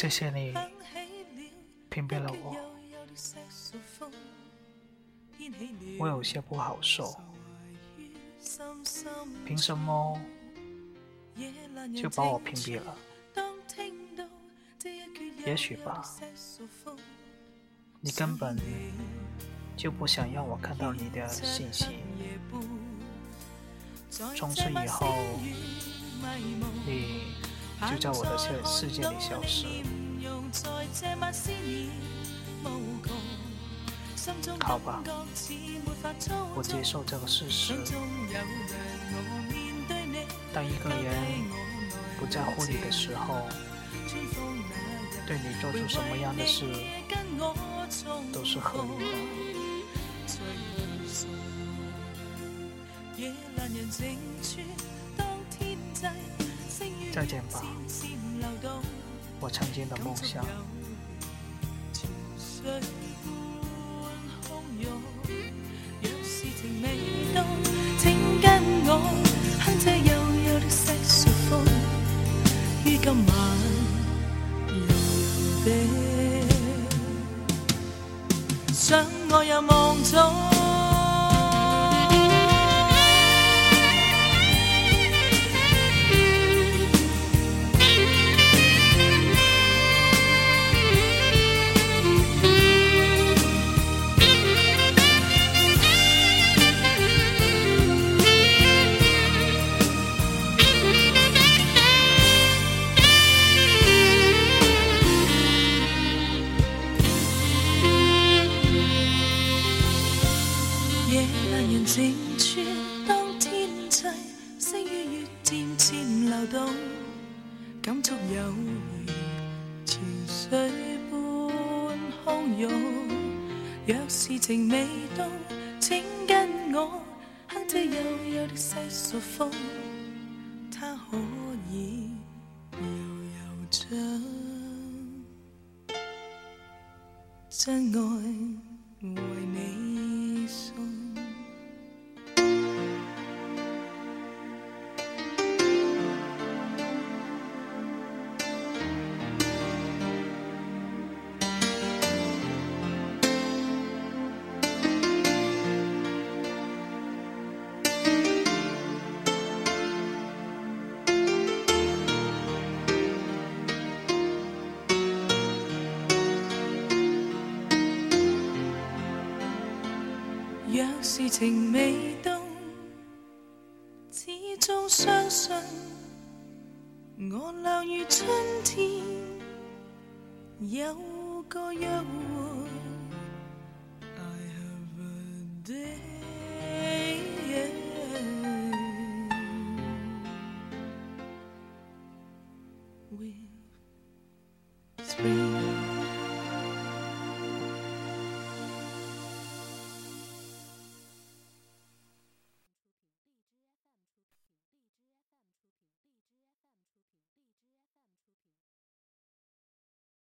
谢谢你屏蔽了我，我有些不好受。凭什么就把我屏蔽了？也许吧，你根本就不想让我看到你的信息。从此以后，你就在我的世世界里消失。好吧，我接受这个事实。当一个人不在乎你的时候，对你做出什么样的事都是合理的。再见吧，我曾经的梦想。想我又望静处当天际，星与月渐渐流动，感触有如潮水般汹涌。若是情未到，请跟我哼这幽幽的世俗风，它可以悠悠将真爱为你。若是情未冻，始终相信我留如春天有个约会。